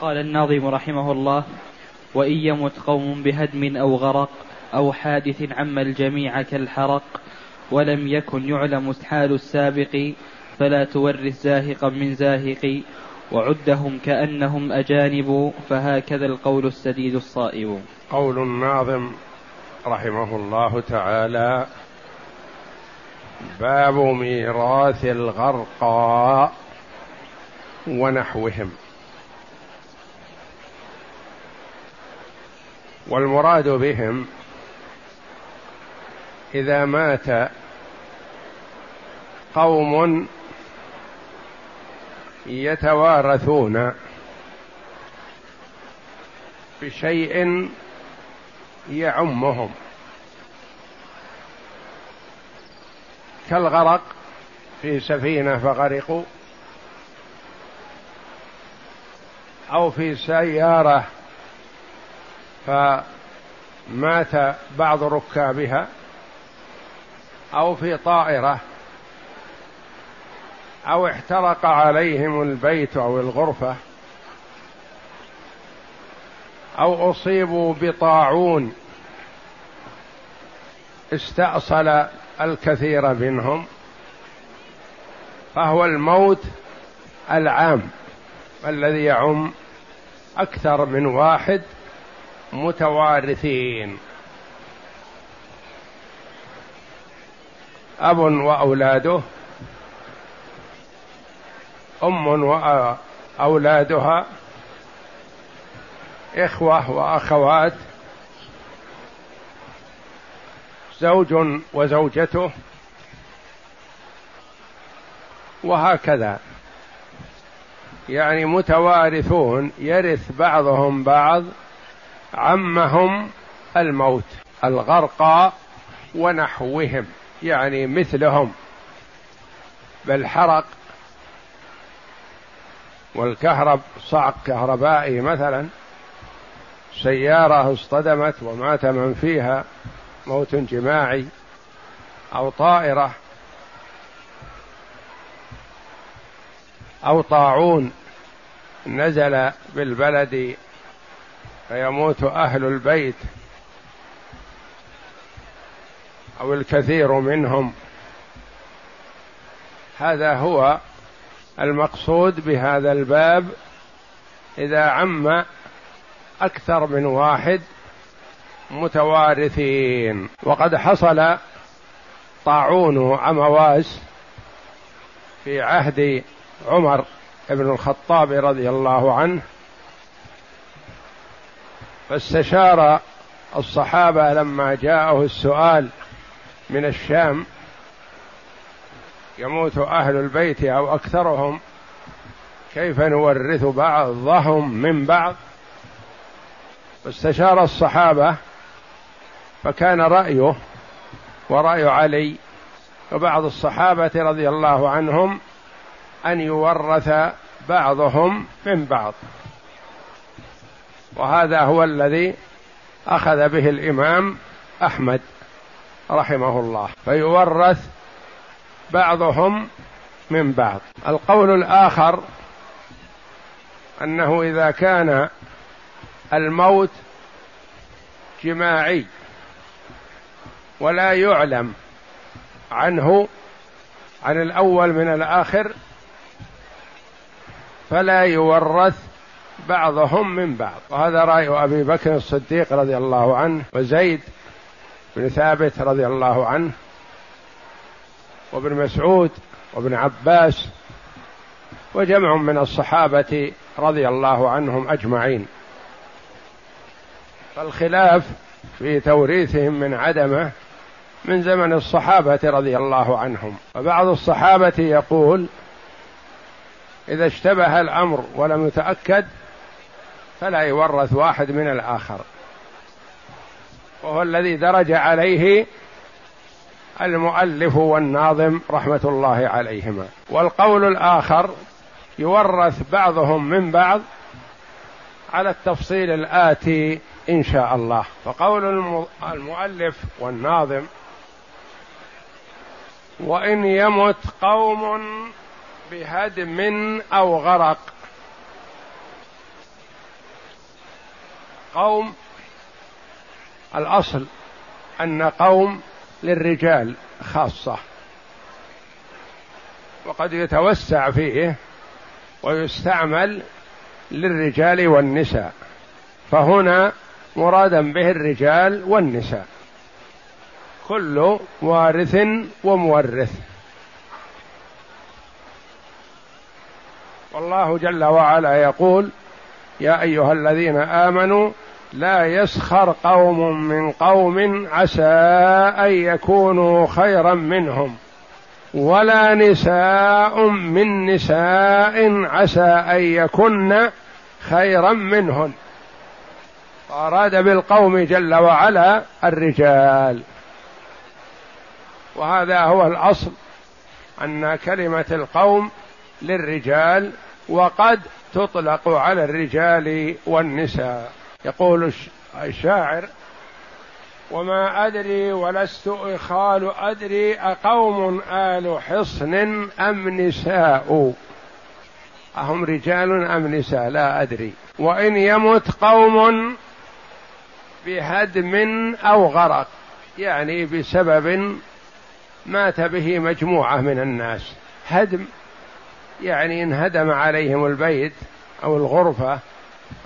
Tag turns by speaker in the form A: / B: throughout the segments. A: قال الناظم رحمه الله وإن يمت قوم بهدم أو غرق أو حادث عم الجميع كالحرق ولم يكن يعلم حال السابق فلا تورث زاهقا من زاهق وعدهم كأنهم أجانب فهكذا القول السديد الصائب
B: قول الناظم رحمه الله تعالى باب ميراث الغرقاء ونحوهم والمراد بهم اذا مات قوم يتوارثون بشيء يعمهم كالغرق في سفينه فغرقوا او في سياره فمات بعض ركابها او في طائره او احترق عليهم البيت او الغرفه او اصيبوا بطاعون استاصل الكثير منهم فهو الموت العام الذي يعم اكثر من واحد متوارثين اب واولاده ام واولادها اخوه واخوات زوج وزوجته وهكذا يعني متوارثون يرث بعضهم بعض عمهم الموت الغرقى ونحوهم يعني مثلهم بل حرق والكهرب صعق كهربائي مثلا سيارة اصطدمت ومات من فيها موت جماعي أو طائرة أو طاعون نزل بالبلد فيموت اهل البيت او الكثير منهم هذا هو المقصود بهذا الباب اذا عم اكثر من واحد متوارثين وقد حصل طاعون عمواس في عهد عمر بن الخطاب رضي الله عنه فاستشار الصحابه لما جاءه السؤال من الشام يموت اهل البيت او اكثرهم كيف نورث بعضهم من بعض فاستشار الصحابه فكان رايه وراي علي وبعض الصحابه رضي الله عنهم ان يورث بعضهم من بعض وهذا هو الذي اخذ به الامام احمد رحمه الله فيورث بعضهم من بعض القول الاخر انه اذا كان الموت جماعي ولا يعلم عنه عن الاول من الاخر فلا يورث بعضهم من بعض وهذا راي ابي بكر الصديق رضي الله عنه وزيد بن ثابت رضي الله عنه وابن مسعود وابن عباس وجمع من الصحابه رضي الله عنهم اجمعين فالخلاف في توريثهم من عدمه من زمن الصحابه رضي الله عنهم وبعض الصحابه يقول اذا اشتبه الامر ولم يتاكد فلا يورث واحد من الآخر وهو الذي درج عليه المؤلف والناظم رحمة الله عليهما والقول الآخر يورث بعضهم من بعض على التفصيل الآتي إن شاء الله فقول المؤلف والناظم وإن يمت قوم بهدم أو غرق قوم الاصل ان قوم للرجال خاصه وقد يتوسع فيه ويستعمل للرجال والنساء فهنا مرادا به الرجال والنساء كل وارث ومورث والله جل وعلا يقول يا ايها الذين امنوا لا يسخر قوم من قوم عسى ان يكونوا خيرا منهم ولا نساء من نساء عسى ان يكن خيرا منهن فاراد بالقوم جل وعلا الرجال وهذا هو الاصل ان كلمه القوم للرجال وقد تطلق على الرجال والنساء يقول الشاعر وما أدري ولست إخال أدري أقوم آل حصن أم نساء أهم رجال أم نساء لا أدري وإن يمت قوم بهدم أو غرق يعني بسبب مات به مجموعة من الناس هدم يعني انهدم عليهم البيت أو الغرفة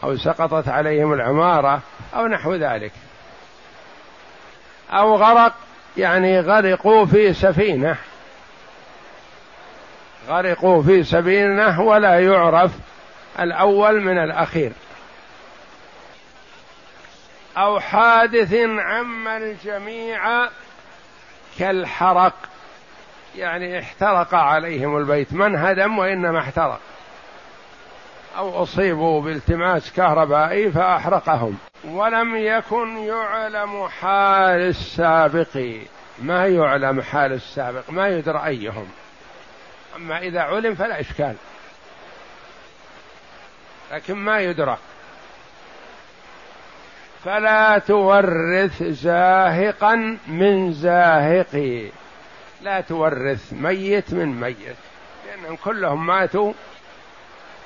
B: او سقطت عليهم العماره او نحو ذلك او غرق يعني غرقوا في سفينه غرقوا في سفينه ولا يعرف الاول من الاخير او حادث عم الجميع كالحرق يعني احترق عليهم البيت ما انهدم وانما احترق أو أصيبوا بالتماس كهربائي فأحرقهم ولم يكن يعلم حال السابق ما يعلم حال السابق ما يدرى أيهم أما إذا علم فلا إشكال لكن ما يدرى فلا تورث زاهقا من زاهق لا تورث ميت من ميت لأنهم كلهم ماتوا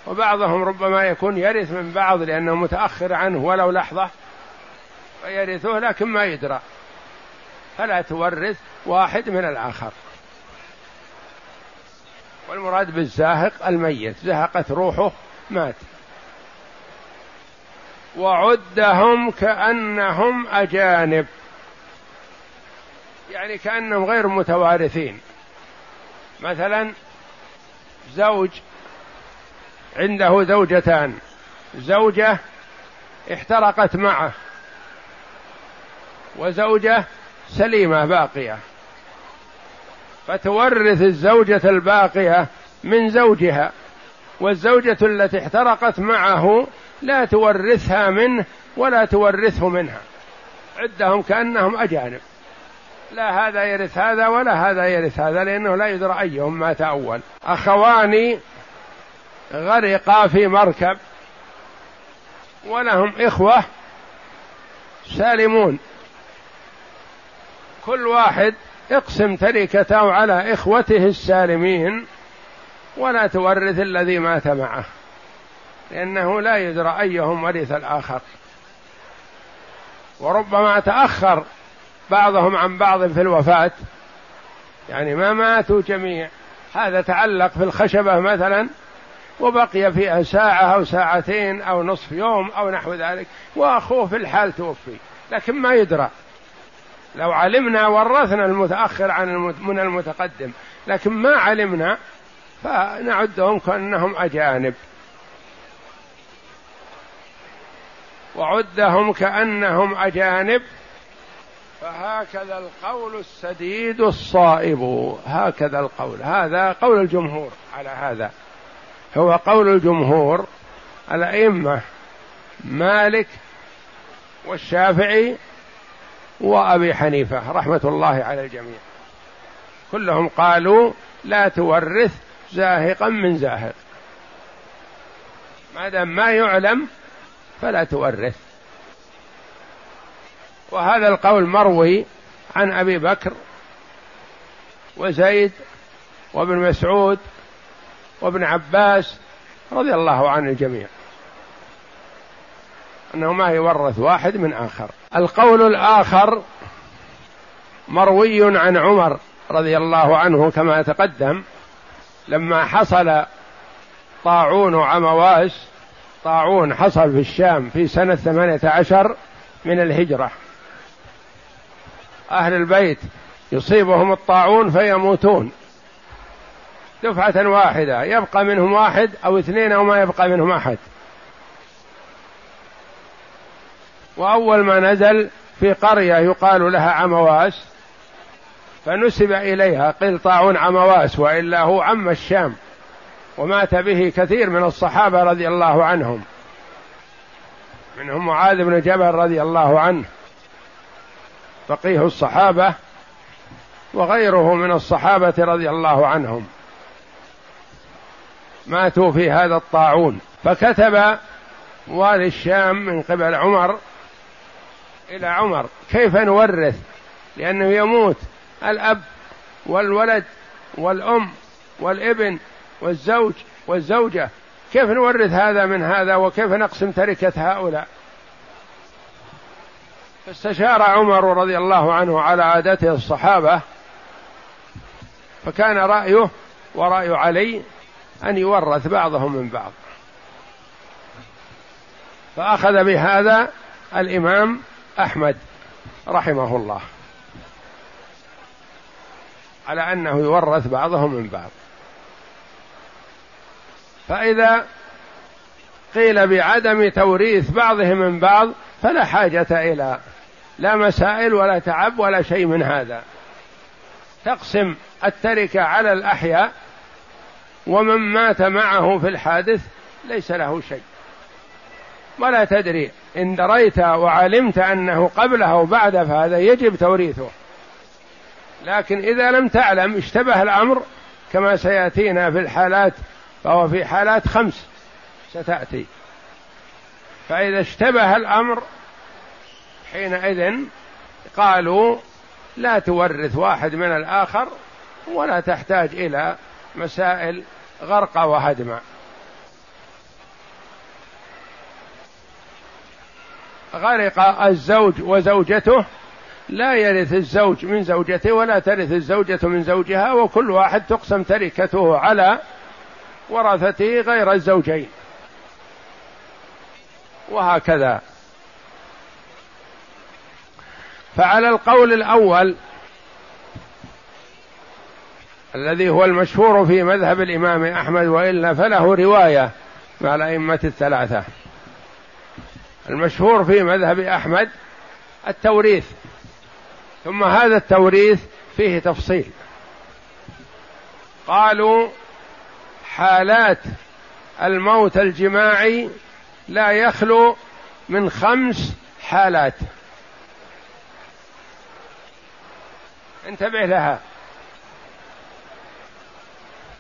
B: وبعضهم ربما يكون يرث من بعض لأنه متأخر عنه ولو لحظة فيرثه لكن ما يدرى فلا تورث واحد من الآخر والمراد بالزاهق الميت زهقت روحه مات وعدهم كأنهم أجانب يعني كأنهم غير متوارثين مثلا زوج عنده زوجتان زوجة احترقت معه وزوجة سليمة باقية فتورث الزوجة الباقية من زوجها والزوجة التي احترقت معه لا تورثها منه ولا تورثه منها عدهم كأنهم أجانب لا هذا يرث هذا ولا هذا يرث هذا لأنه لا يدرى أيهم مات أول أخوان غرقا في مركب ولهم إخوة سالمون كل واحد اقسم تركته على إخوته السالمين ولا تورث الذي مات معه لأنه لا يدرى أيهم ورث الآخر وربما تأخر بعضهم عن بعض في الوفاة يعني ما ماتوا جميع هذا تعلق في الخشبة مثلا وبقي فيها ساعة أو ساعتين أو نصف يوم أو نحو ذلك وأخوه في الحال توفي لكن ما يدرى لو علمنا ورثنا المتأخر عن من المتقدم لكن ما علمنا فنعدهم كأنهم أجانب وعدهم كأنهم أجانب فهكذا القول السديد الصائب هكذا القول هذا قول الجمهور على هذا هو قول الجمهور الأئمة مالك والشافعي وأبي حنيفة رحمة الله على الجميع كلهم قالوا لا تورث زاهقا من زاهق ما دام ما يعلم فلا تورث وهذا القول مروي عن ابي بكر وزيد وابن مسعود وابن عباس رضي الله عن الجميع انه ما يورث واحد من اخر القول الاخر مروي عن عمر رضي الله عنه كما تقدم لما حصل طاعون عمواس طاعون حصل في الشام في سنة ثمانية عشر من الهجرة أهل البيت يصيبهم الطاعون فيموتون دفعة واحدة يبقى منهم واحد أو اثنين أو ما يبقى منهم أحد وأول ما نزل في قرية يقال لها عمواس فنسب إليها قل طاعون عمواس وإلا هو عم الشام ومات به كثير من الصحابة رضي الله عنهم منهم معاذ بن جبل رضي الله عنه فقيه الصحابة وغيره من الصحابة رضي الله عنهم ماتوا في هذا الطاعون فكتب والي الشام من قبل عمر إلى عمر كيف نورث لأنه يموت الأب والولد والأم والابن والزوج والزوجة كيف نورث هذا من هذا وكيف نقسم تركة هؤلاء فاستشار عمر رضي الله عنه على عادته الصحابة فكان رأيه ورأي علي أن يورث بعضهم من بعض فأخذ بهذا الإمام أحمد رحمه الله على أنه يورث بعضهم من بعض فإذا قيل بعدم توريث بعضهم من بعض فلا حاجة إلى لا مسائل ولا تعب ولا شيء من هذا تقسم التركة على الأحياء ومن مات معه في الحادث ليس له شيء ولا تدري إن دريت وعلمت أنه قبله أو بعده فهذا يجب توريثه لكن إذا لم تعلم اشتبه الأمر كما سيأتينا في الحالات فهو في حالات خمس ستأتي فإذا اشتبه الأمر حينئذ قالوا لا تورث واحد من الآخر ولا تحتاج إلى مسائل غرق وهدم غرق الزوج وزوجته لا يرث الزوج من زوجته ولا ترث الزوجة من زوجها وكل واحد تقسم تركته على ورثته غير الزوجين وهكذا فعلى القول الأول الذي هو المشهور في مذهب الإمام أحمد وإلا فله رواية مع الأئمة الثلاثة المشهور في مذهب أحمد التوريث ثم هذا التوريث فيه تفصيل قالوا حالات الموت الجماعي لا يخلو من خمس حالات انتبه لها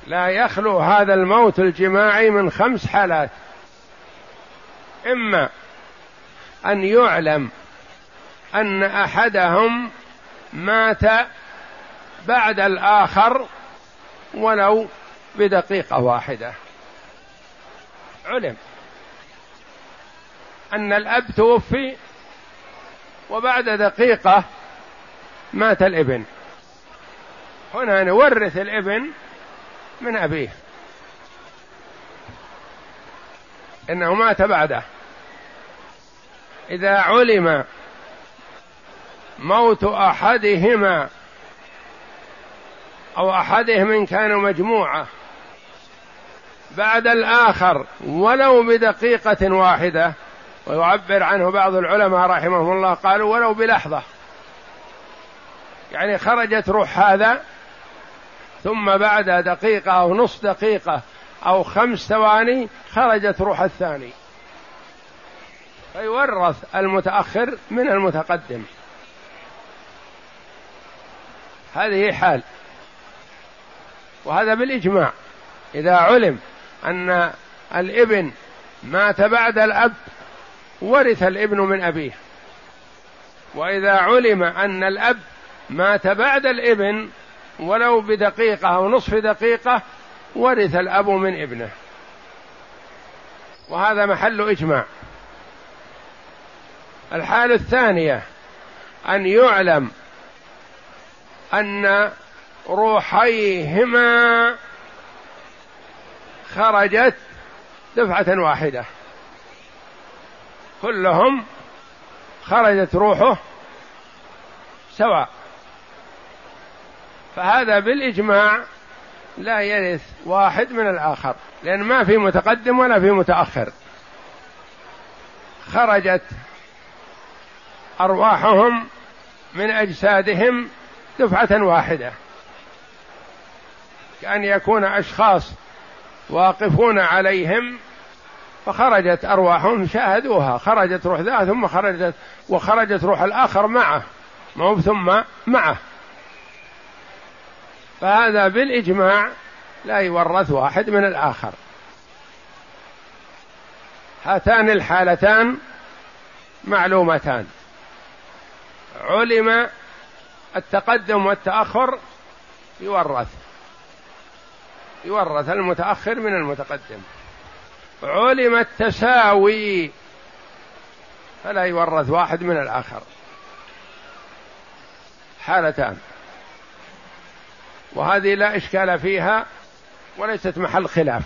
B: لا يخلو هذا الموت الجماعي من خمس حالات اما ان يعلم ان احدهم مات بعد الاخر ولو بدقيقه واحده علم ان الاب توفي وبعد دقيقه مات الابن هنا نورث الابن من أبيه إنه مات بعده إذا علم موت أحدهما أو أحدهم إن كانوا مجموعة بعد الآخر ولو بدقيقة واحدة ويعبر عنه بعض العلماء رحمهم الله قالوا ولو بلحظة يعني خرجت روح هذا ثم بعد دقيقة أو نصف دقيقة أو خمس ثواني خرجت روح الثاني فيورث المتأخر من المتقدم هذه حال وهذا بالإجماع إذا علم أن الابن مات بعد الأب ورث الابن من أبيه وإذا علم أن الأب مات بعد الابن ولو بدقيقة أو نصف دقيقة ورث الأب من ابنه وهذا محل إجماع الحالة الثانية أن يعلم أن روحيهما خرجت دفعة واحدة كلهم خرجت روحه سواء فهذا بالإجماع لا يرث واحد من الآخر لأن ما في متقدم ولا في متأخر خرجت أرواحهم من أجسادهم دفعة واحدة كأن يكون أشخاص واقفون عليهم فخرجت أرواحهم شاهدوها خرجت روح ذا ثم خرجت وخرجت روح الآخر معه ما ثم معه فهذا بالإجماع لا يورث واحد من الآخر هاتان الحالتان معلومتان علم التقدم والتأخر يورث يورث المتأخر من المتقدم علم التساوي فلا يورث واحد من الآخر حالتان وهذه لا إشكال فيها وليست محل خلاف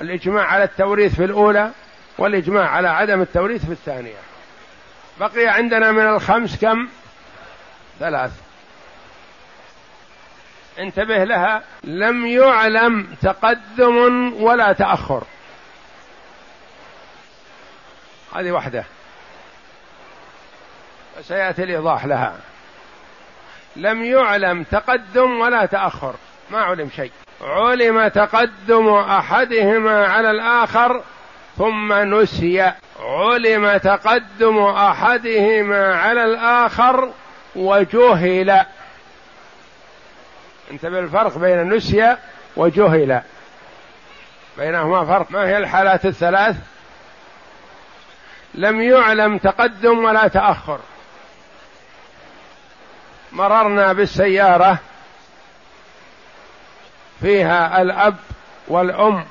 B: الإجماع على التوريث في الأولى والإجماع على عدم التوريث في الثانية بقي عندنا من الخمس كم ثلاث انتبه لها لم يعلم تقدم ولا تأخر هذه واحدة وسياتي الإيضاح لها لم يعلم تقدم ولا تأخر ما علم شيء علم تقدم أحدهما على الآخر ثم نسي علم تقدم أحدهما على الآخر وجهل انتبه الفرق بين نسي وجهل بينهما فرق ما هي الحالات الثلاث لم يعلم تقدم ولا تأخر مررنا بالسياره فيها الاب والام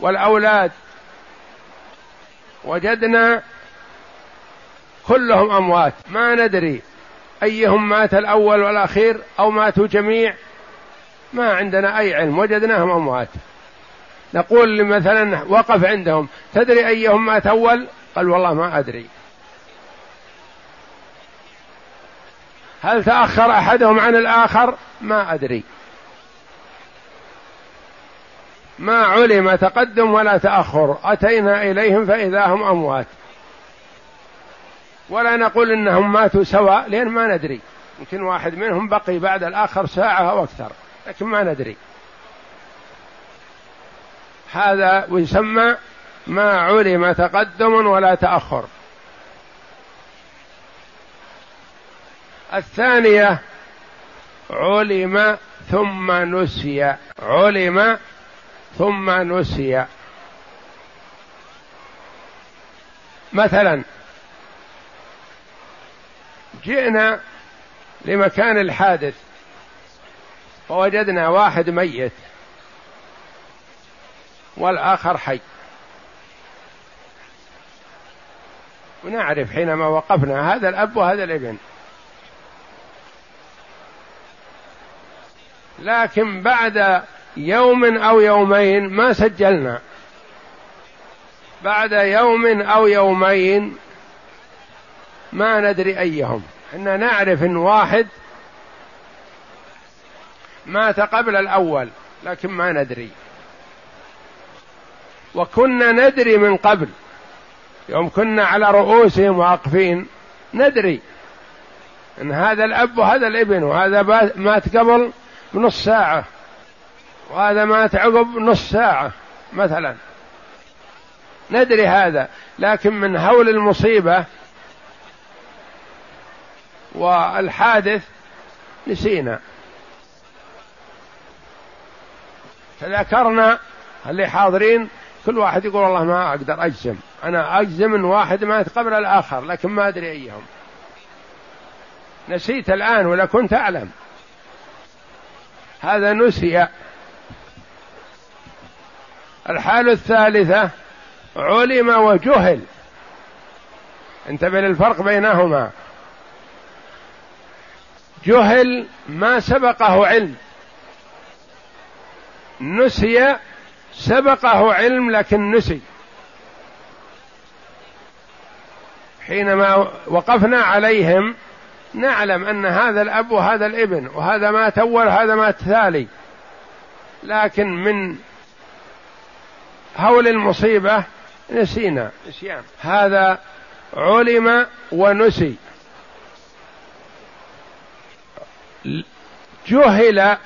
B: والاولاد وجدنا كلهم اموات ما ندري ايهم مات الاول والاخير او ماتوا جميع ما عندنا اي علم وجدناهم اموات نقول مثلا وقف عندهم تدري ايهم مات اول قال والله ما ادري هل تأخر أحدهم عن الآخر ما أدري ما علم تقدم ولا تأخر أتينا إليهم فإذا هم أموات ولا نقول إنهم ماتوا سواء لأن ما ندري يمكن واحد منهم بقي بعد الآخر ساعة أو أكثر لكن ما ندري هذا يسمى ما علم تقدم ولا تأخر الثانية علم ثم نسي علم ثم نسي مثلا جئنا لمكان الحادث فوجدنا واحد ميت والآخر حي ونعرف حينما وقفنا هذا الأب وهذا الابن لكن بعد يوم او يومين ما سجلنا بعد يوم او يومين ما ندري ايهم احنا نعرف ان واحد مات قبل الاول لكن ما ندري وكنا ندري من قبل يوم كنا على رؤوسهم واقفين ندري ان هذا الاب وهذا الابن وهذا مات قبل بنص ساعة وهذا مات عقب نص ساعة مثلا ندري هذا لكن من هول المصيبة والحادث نسينا تذكرنا اللي حاضرين كل واحد يقول والله ما اقدر اجزم انا اجزم ان واحد مات قبل الاخر لكن ما ادري ايهم نسيت الان ولا كنت اعلم هذا نسي الحال الثالثة علم وجهل انتبه للفرق بينهما جهل ما سبقه علم نسي سبقه علم لكن نسي حينما وقفنا عليهم نعلم ان هذا الاب وهذا الابن وهذا مات اول هذا مات تالي لكن من هول المصيبه نسينا نسيان هذا علم ونسي جهل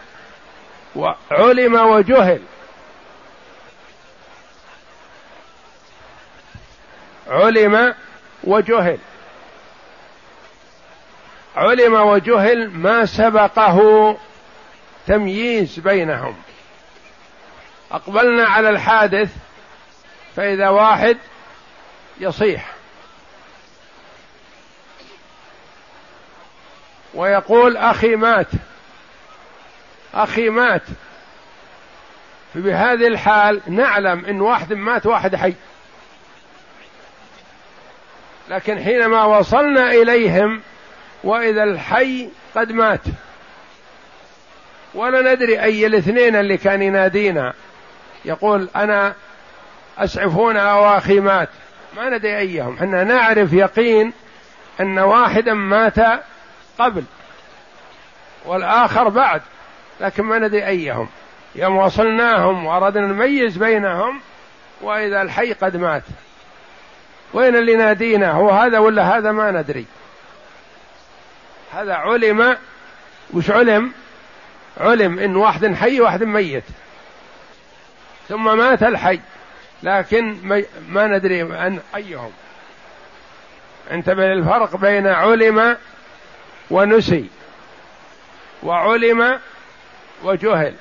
B: وعلم وجهل علم وجهل علم وجهل ما سبقه تمييز بينهم اقبلنا على الحادث فاذا واحد يصيح ويقول اخي مات اخي مات فبهذه الحال نعلم ان واحد مات واحد حي لكن حينما وصلنا اليهم واذا الحي قد مات ولا ندري اي الاثنين اللي كان ينادينا يقول انا اسعفون اواخي مات ما ندري ايهم احنا نعرف يقين ان واحدا مات قبل والاخر بعد لكن ما ندري ايهم يوم وصلناهم واردنا نميز بينهم واذا الحي قد مات وين اللي نادينا هو هذا ولا هذا ما ندري هذا علم وش علم علم ان واحد حي واحد ميت ثم مات الحي لكن ما ندري عن ايهم انتبه للفرق بين علم ونسي وعلم وجهل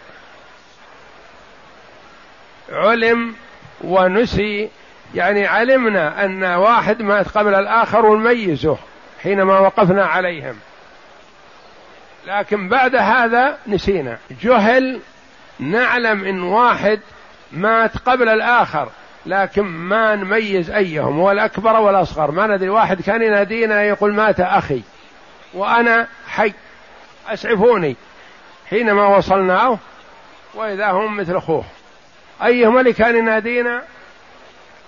B: علم ونسي يعني علمنا ان واحد مات قبل الاخر ونميزه حينما وقفنا عليهم لكن بعد هذا نسينا جهل نعلم ان واحد مات قبل الاخر لكن ما نميز ايهم هو الاكبر ولا ما ندري واحد كان ينادينا يقول مات اخي وانا حي اسعفوني حينما وصلناه واذا هم مثل اخوه ايهم اللي كان ينادينا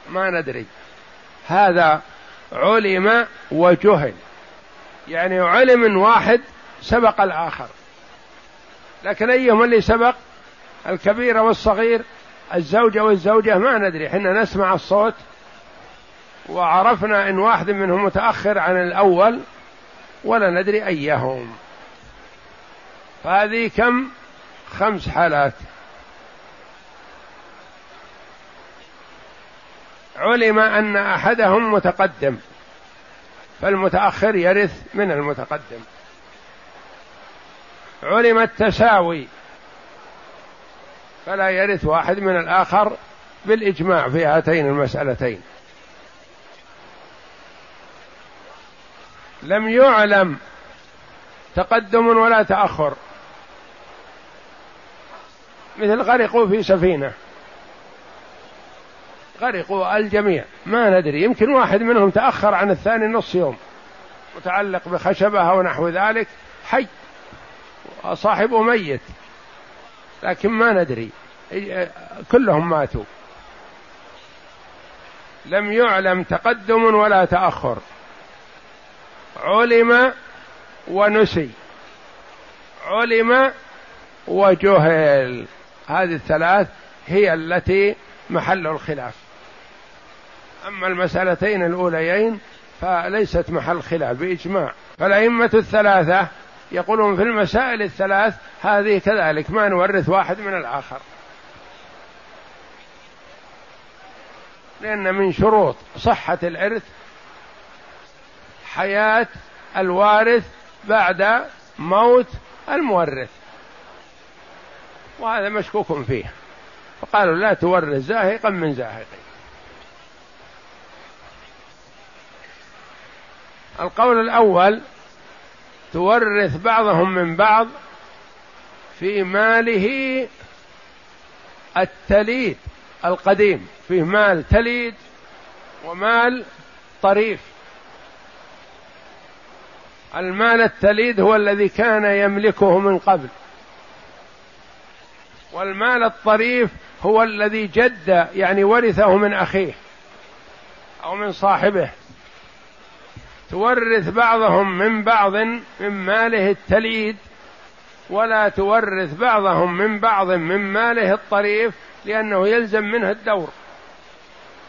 B: ما ندري هذا علم وجهل يعني علم واحد سبق الآخر لكن أيهما اللي سبق الكبير والصغير الزوجة والزوجة ما ندري حنا نسمع الصوت وعرفنا إن واحد منهم متأخر عن الأول ولا ندري أيهم فهذه كم خمس حالات علم أن أحدهم متقدم فالمتأخر يرث من المتقدم علم التساوي فلا يرث واحد من الآخر بالإجماع في هاتين المسألتين لم يعلم تقدم ولا تأخر مثل غرقوا في سفينة غرقوا الجميع ما ندري يمكن واحد منهم تأخر عن الثاني نص يوم متعلق بخشبة أو نحو ذلك حي صاحبه ميت لكن ما ندري كلهم ماتوا لم يعلم تقدم ولا تاخر علم ونسي علم وجهل هذه الثلاث هي التي محل الخلاف اما المسالتين الاوليين فليست محل خلاف باجماع فالائمه الثلاثه يقولون في المسائل الثلاث هذه كذلك ما نورث واحد من الآخر لأن من شروط صحة الإرث حياة الوارث بعد موت المورث وهذا مشكوك فيه فقالوا لا تورث زاهقا من زاهق القول الأول تورث بعضهم من بعض في ماله التليد القديم فيه مال تليد ومال طريف المال التليد هو الذي كان يملكه من قبل والمال الطريف هو الذي جد يعني ورثه من اخيه او من صاحبه تورث بعضهم من بعض من ماله التليد ولا تورث بعضهم من بعض من ماله الطريف لأنه يلزم منه الدور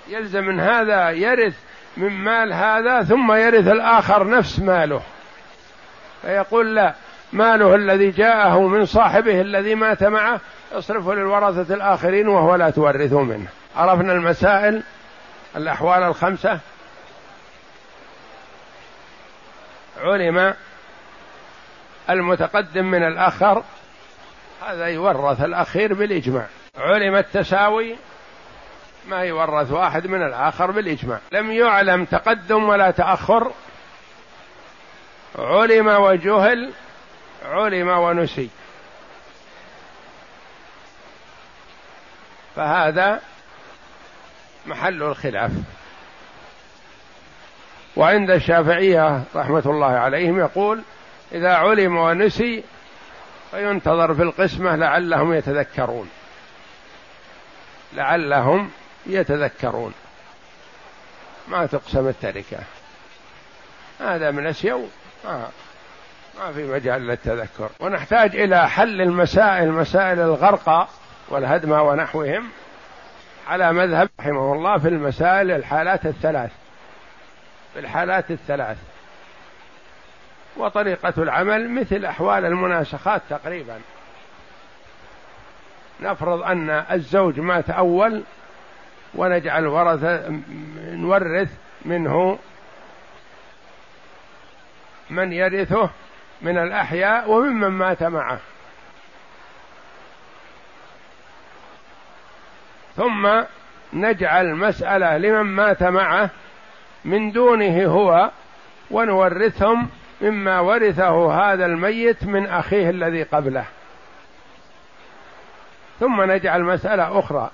B: يلزم من هذا يرث من مال هذا ثم يرث الآخر نفس ماله فيقول لا ماله الذي جاءه من صاحبه الذي مات معه اصرفه للورثة الآخرين وهو لا تورث منه عرفنا المسائل الأحوال الخمسة علم المتقدم من الآخر هذا يورث الأخير بالإجماع علم التساوي ما يورث واحد من الآخر بالإجماع لم يعلم تقدم ولا تأخر علم وجهل علم ونسي فهذا محل الخلاف وعند الشافعية رحمة الله عليهم يقول إذا علم ونسي فينتظر في القسمة لعلهم يتذكرون لعلهم يتذكرون ما تقسم التركة هذا من أسيو ما, ما في مجال للتذكر ونحتاج إلى حل المسائل مسائل الغرقى والهدمة ونحوهم على مذهب رحمه الله في المسائل الحالات الثلاث في الحالات الثلاث وطريقة العمل مثل أحوال المناسخات تقريبا نفرض أن الزوج مات أول ونجعل ورثة نورث منه من يرثه من الأحياء وممن مات معه ثم نجعل مسألة لمن مات معه من دونه هو ونورثهم مما ورثه هذا الميت من اخيه الذي قبله ثم نجعل مساله اخرى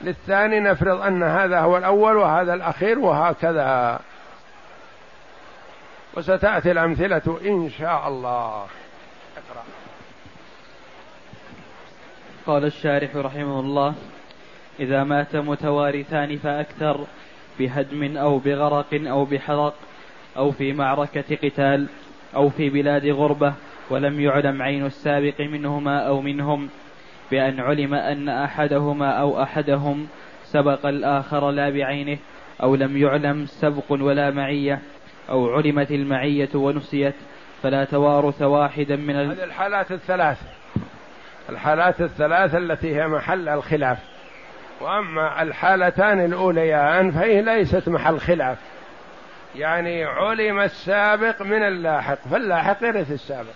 B: للثاني نفرض ان هذا هو الاول وهذا الاخير وهكذا وستاتي الامثله ان شاء الله اقرا
A: قال الشارح رحمه الله اذا مات متوارثان فاكثر بهدم أو بغرق أو بحرق أو في معركة قتال أو في بلاد غربة ولم يعلم عين السابق منهما أو منهم بأن علم أن أحدهما أو أحدهم سبق الآخر لا بعينه أو لم يعلم سبق ولا معية أو علمت المعية ونسيت فلا توارث واحدا من
B: هذه الحالات الثلاث الحالات الثلاثه التي هي محل الخلاف واما الحالتان الاوليان فهي ليست محل خلاف يعني علم السابق من اللاحق فاللاحق يرث السابق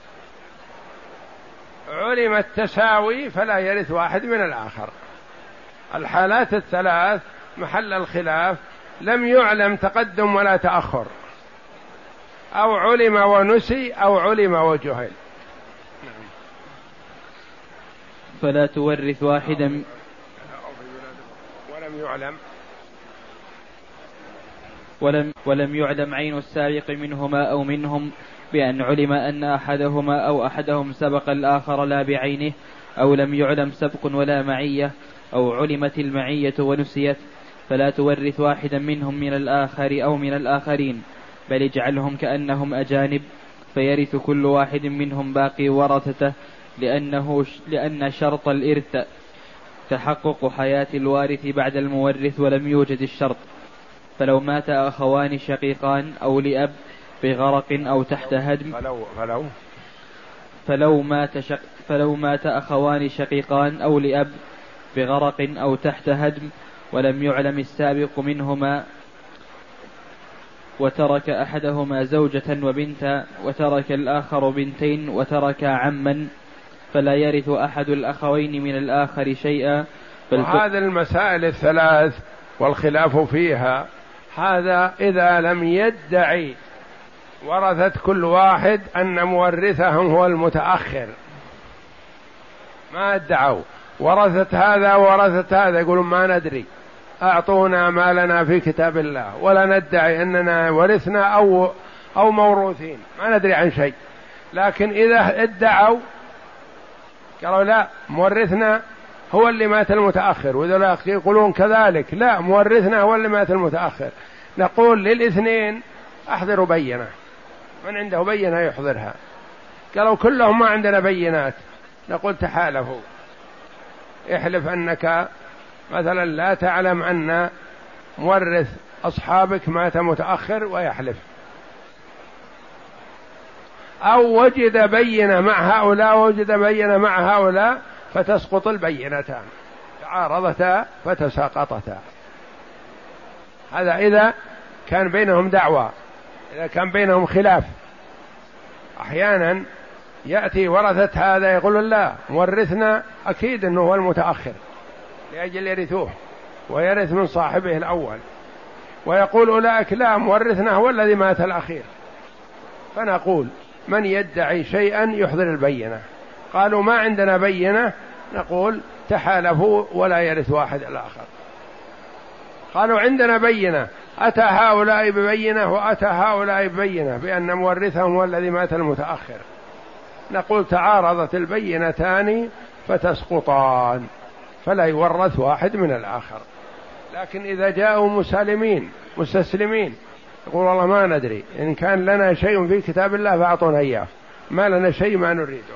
B: علم التساوي فلا يرث واحد من الاخر الحالات الثلاث محل الخلاف لم يعلم تقدم ولا تاخر او علم ونسي او علم وجهل
A: فلا تورث واحدا ولم يعلم ولم ولم يعلم عين السابق منهما او منهم بان علم ان احدهما او احدهم سبق الاخر لا بعينه او لم يعلم سبق ولا معيه او علمت المعيه ونسيت فلا تورث واحدا منهم من الاخر او من الاخرين بل اجعلهم كانهم اجانب فيرث كل واحد منهم باقي ورثته لانه لان شرط الارث تحقق حياة الوارث بعد المورث ولم يوجد الشرط فلو مات أخوان شقيقان أو لأب بغرق أو تحت هدم فلو فلو فلو مات شق فلو مات أخوان شقيقان أو لأب بغرق أو تحت هدم ولم يعلم السابق منهما وترك أحدهما زوجة وبنتا وترك الآخر بنتين وترك عما فلا يرث أحد الأخوين من الآخر شيئا
B: وهذا المسائل الثلاث والخلاف فيها هذا إذا لم يدعي ورثت كل واحد أن مورثهم هو المتأخر ما ادعوا ورثت هذا ورثت هذا يقولون ما ندري أعطونا ما لنا في كتاب الله ولا ندعي أننا ورثنا أو أو موروثين ما ندري عن شيء لكن إذا ادعوا قالوا لا مورثنا هو اللي مات المتأخر وذولا يقولون كذلك لا مورثنا هو اللي مات المتأخر نقول للاثنين أحضروا بينة من عنده بينة يحضرها قالوا كلهم ما عندنا بينات نقول تحالفوا احلف أنك مثلا لا تعلم أن مورث أصحابك مات متأخر ويحلف أو وجد بينة مع هؤلاء ووجد بينة مع هؤلاء فتسقط البينتان تعارضتا فتساقطتا هذا إذا كان بينهم دعوة إذا كان بينهم خلاف أحيانا يأتي ورثة هذا يقول لا مورثنا أكيد أنه هو المتأخر لأجل يرثوه ويرث من صاحبه الأول ويقول أولئك لا مورثنا هو الذي مات الأخير فنقول من يدعي شيئا يحضر البينه قالوا ما عندنا بينه نقول تحالفوا ولا يرث واحد الاخر قالوا عندنا بينه اتى هؤلاء ببينه واتى هؤلاء ببينه بان مورثهم هو الذي مات المتاخر نقول تعارضت البينتان فتسقطان فلا يورث واحد من الاخر لكن اذا جاءوا مسالمين مستسلمين يقول والله ما ندري إن كان لنا شيء في كتاب الله فأعطونا إياه ما لنا شيء ما نريده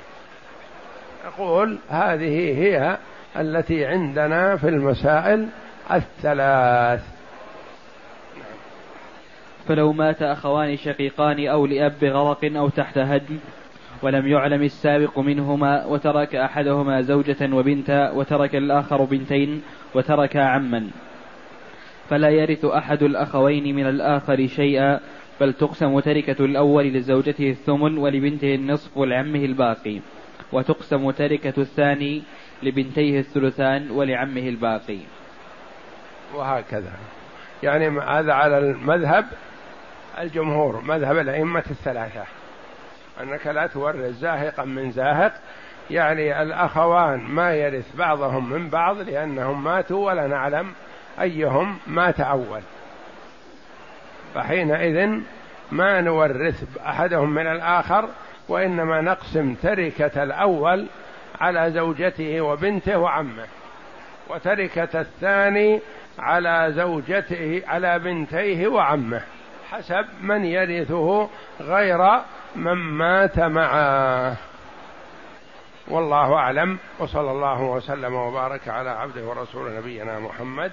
B: يقول هذه هي التي عندنا في المسائل الثلاث
A: فلو مات أخوان شقيقان أو لأب غرق أو تحت هدم ولم يعلم السابق منهما وترك أحدهما زوجة وبنتا وترك الآخر بنتين وترك عما فلا يرث أحد الأخوين من الآخر شيئا بل تقسم تركة الأول لزوجته الثمن ولبنته النصف ولعمه الباقي وتقسم تركة الثاني لبنتيه الثلثان ولعمه الباقي
B: وهكذا يعني هذا على المذهب الجمهور مذهب الأئمة الثلاثة أنك لا تورث زاهقا من زاهق يعني الأخوان ما يرث بعضهم من بعض لأنهم ماتوا ولا نعلم أيهم مات أول فحينئذ ما نورث أحدهم من الآخر وإنما نقسم تركة الأول على زوجته وبنته وعمه وتركة الثاني على زوجته على بنتيه وعمه حسب من يرثه غير من مات معه والله اعلم وصلى الله وسلم وبارك على عبده ورسوله نبينا محمد